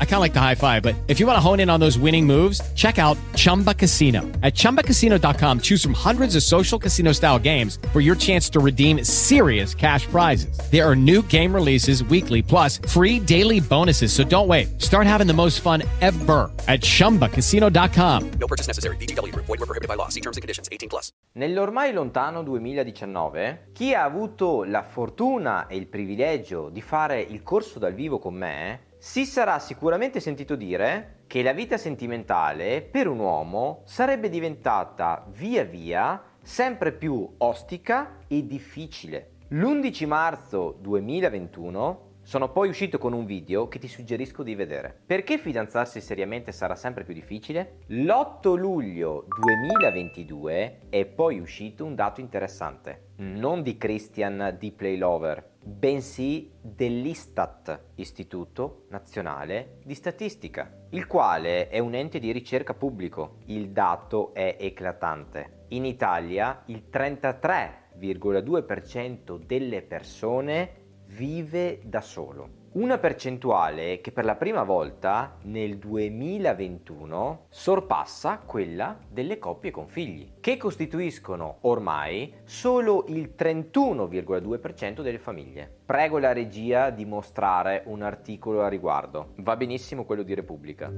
I kind of like the high five, but if you want to hone in on those winning moves, check out Chumba Casino. At ChumbaCasino.com, choose from hundreds of social casino style games for your chance to redeem serious cash prizes. There are new game releases weekly, plus free daily bonuses. So don't wait. Start having the most fun ever at ChumbaCasino.com. No purchase necessary. BGW. Void were prohibited by law. See terms and conditions. 18 plus. Nell'ormai lontano 2019, chi ha avuto la fortuna e il privilegio di fare il corso dal vivo con me si sarà sicuramente sentito dire che la vita sentimentale per un uomo sarebbe diventata via via sempre più ostica e difficile. L'11 marzo 2021 sono poi uscito con un video che ti suggerisco di vedere. Perché fidanzarsi seriamente sarà sempre più difficile? L'8 luglio 2022 è poi uscito un dato interessante, non di Christian di Playlover, bensì dell'Istat, Istituto Nazionale di Statistica, il quale è un ente di ricerca pubblico. Il dato è eclatante. In Italia il 33,2% delle persone vive da solo. Una percentuale che per la prima volta nel 2021 sorpassa quella delle coppie con figli, che costituiscono ormai solo il 31,2% delle famiglie. Prego la regia di mostrare un articolo a riguardo. Va benissimo quello di Repubblica.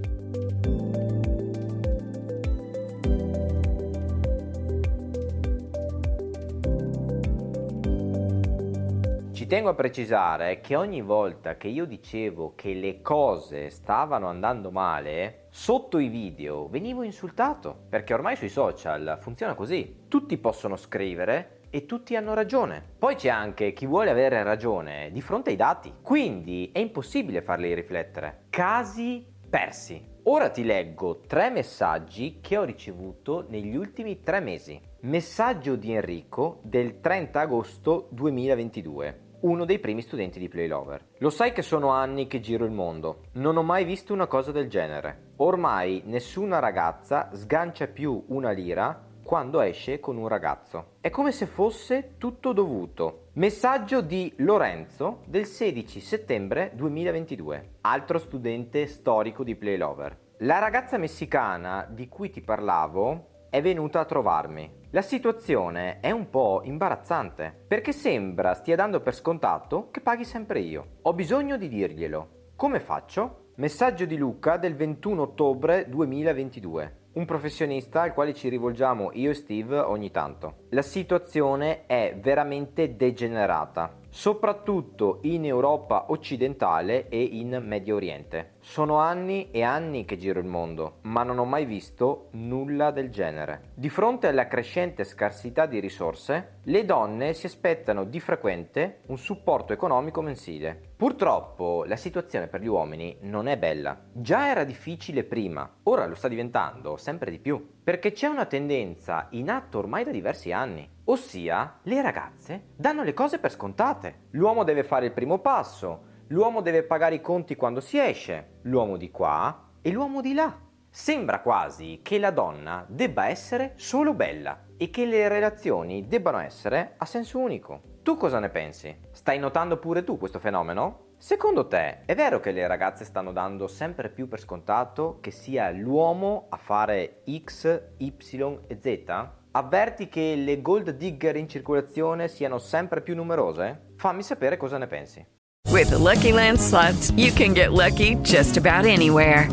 Tengo a precisare che ogni volta che io dicevo che le cose stavano andando male, sotto i video venivo insultato, perché ormai sui social funziona così. Tutti possono scrivere e tutti hanno ragione. Poi c'è anche chi vuole avere ragione di fronte ai dati, quindi è impossibile farli riflettere. Casi persi. Ora ti leggo tre messaggi che ho ricevuto negli ultimi tre mesi. Messaggio di Enrico del 30 agosto 2022 uno dei primi studenti di Playlover. Lo sai che sono anni che giro il mondo. Non ho mai visto una cosa del genere. Ormai nessuna ragazza sgancia più una lira quando esce con un ragazzo. È come se fosse tutto dovuto. Messaggio di Lorenzo del 16 settembre 2022, altro studente storico di Playlover. La ragazza messicana di cui ti parlavo è venuta a trovarmi. La situazione è un po' imbarazzante, perché sembra stia dando per scontato che paghi sempre io. Ho bisogno di dirglielo. Come faccio? Messaggio di Luca del 21 ottobre 2022. Un professionista al quale ci rivolgiamo io e Steve ogni tanto. La situazione è veramente degenerata, soprattutto in Europa occidentale e in Medio Oriente. Sono anni e anni che giro il mondo, ma non ho mai visto nulla del genere. Di fronte alla crescente scarsità di risorse, le donne si aspettano di frequente un supporto economico mensile. Purtroppo la situazione per gli uomini non è bella. Già era difficile prima, ora lo sta diventando sempre di più, perché c'è una tendenza in atto ormai da diversi anni, ossia le ragazze danno le cose per scontate. L'uomo deve fare il primo passo, l'uomo deve pagare i conti quando si esce, l'uomo di qua e l'uomo di là. Sembra quasi che la donna debba essere solo bella e che le relazioni debbano essere a senso unico. Tu cosa ne pensi? Stai notando pure tu questo fenomeno? Secondo te è vero che le ragazze stanno dando sempre più per scontato che sia l'uomo a fare X, Y e Z? Avverti che le gold digger in circolazione siano sempre più numerose? Fammi sapere cosa ne pensi. With the Lucky Land slots, you can get lucky just about anywhere.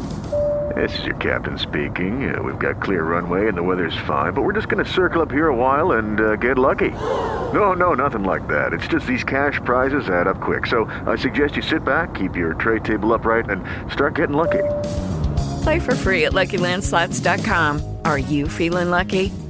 This is your captain speaking. Uh, we've got clear runway and the weather's fine, but we're just going to circle up here a while and uh, get lucky. No, no, nothing like that. It's just these cash prizes add up quick. So I suggest you sit back, keep your tray table upright, and start getting lucky. Play for free at LuckyLandSlots.com. Are you feeling lucky?